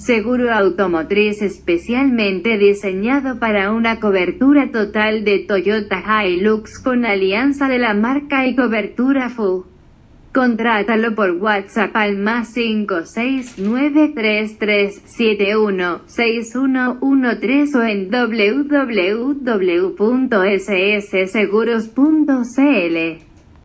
Seguro automotriz especialmente diseñado para una cobertura total de Toyota Hilux con alianza de la marca y cobertura full. Contrátalo por WhatsApp al más 56933716113 o en www.ssseguros.cl.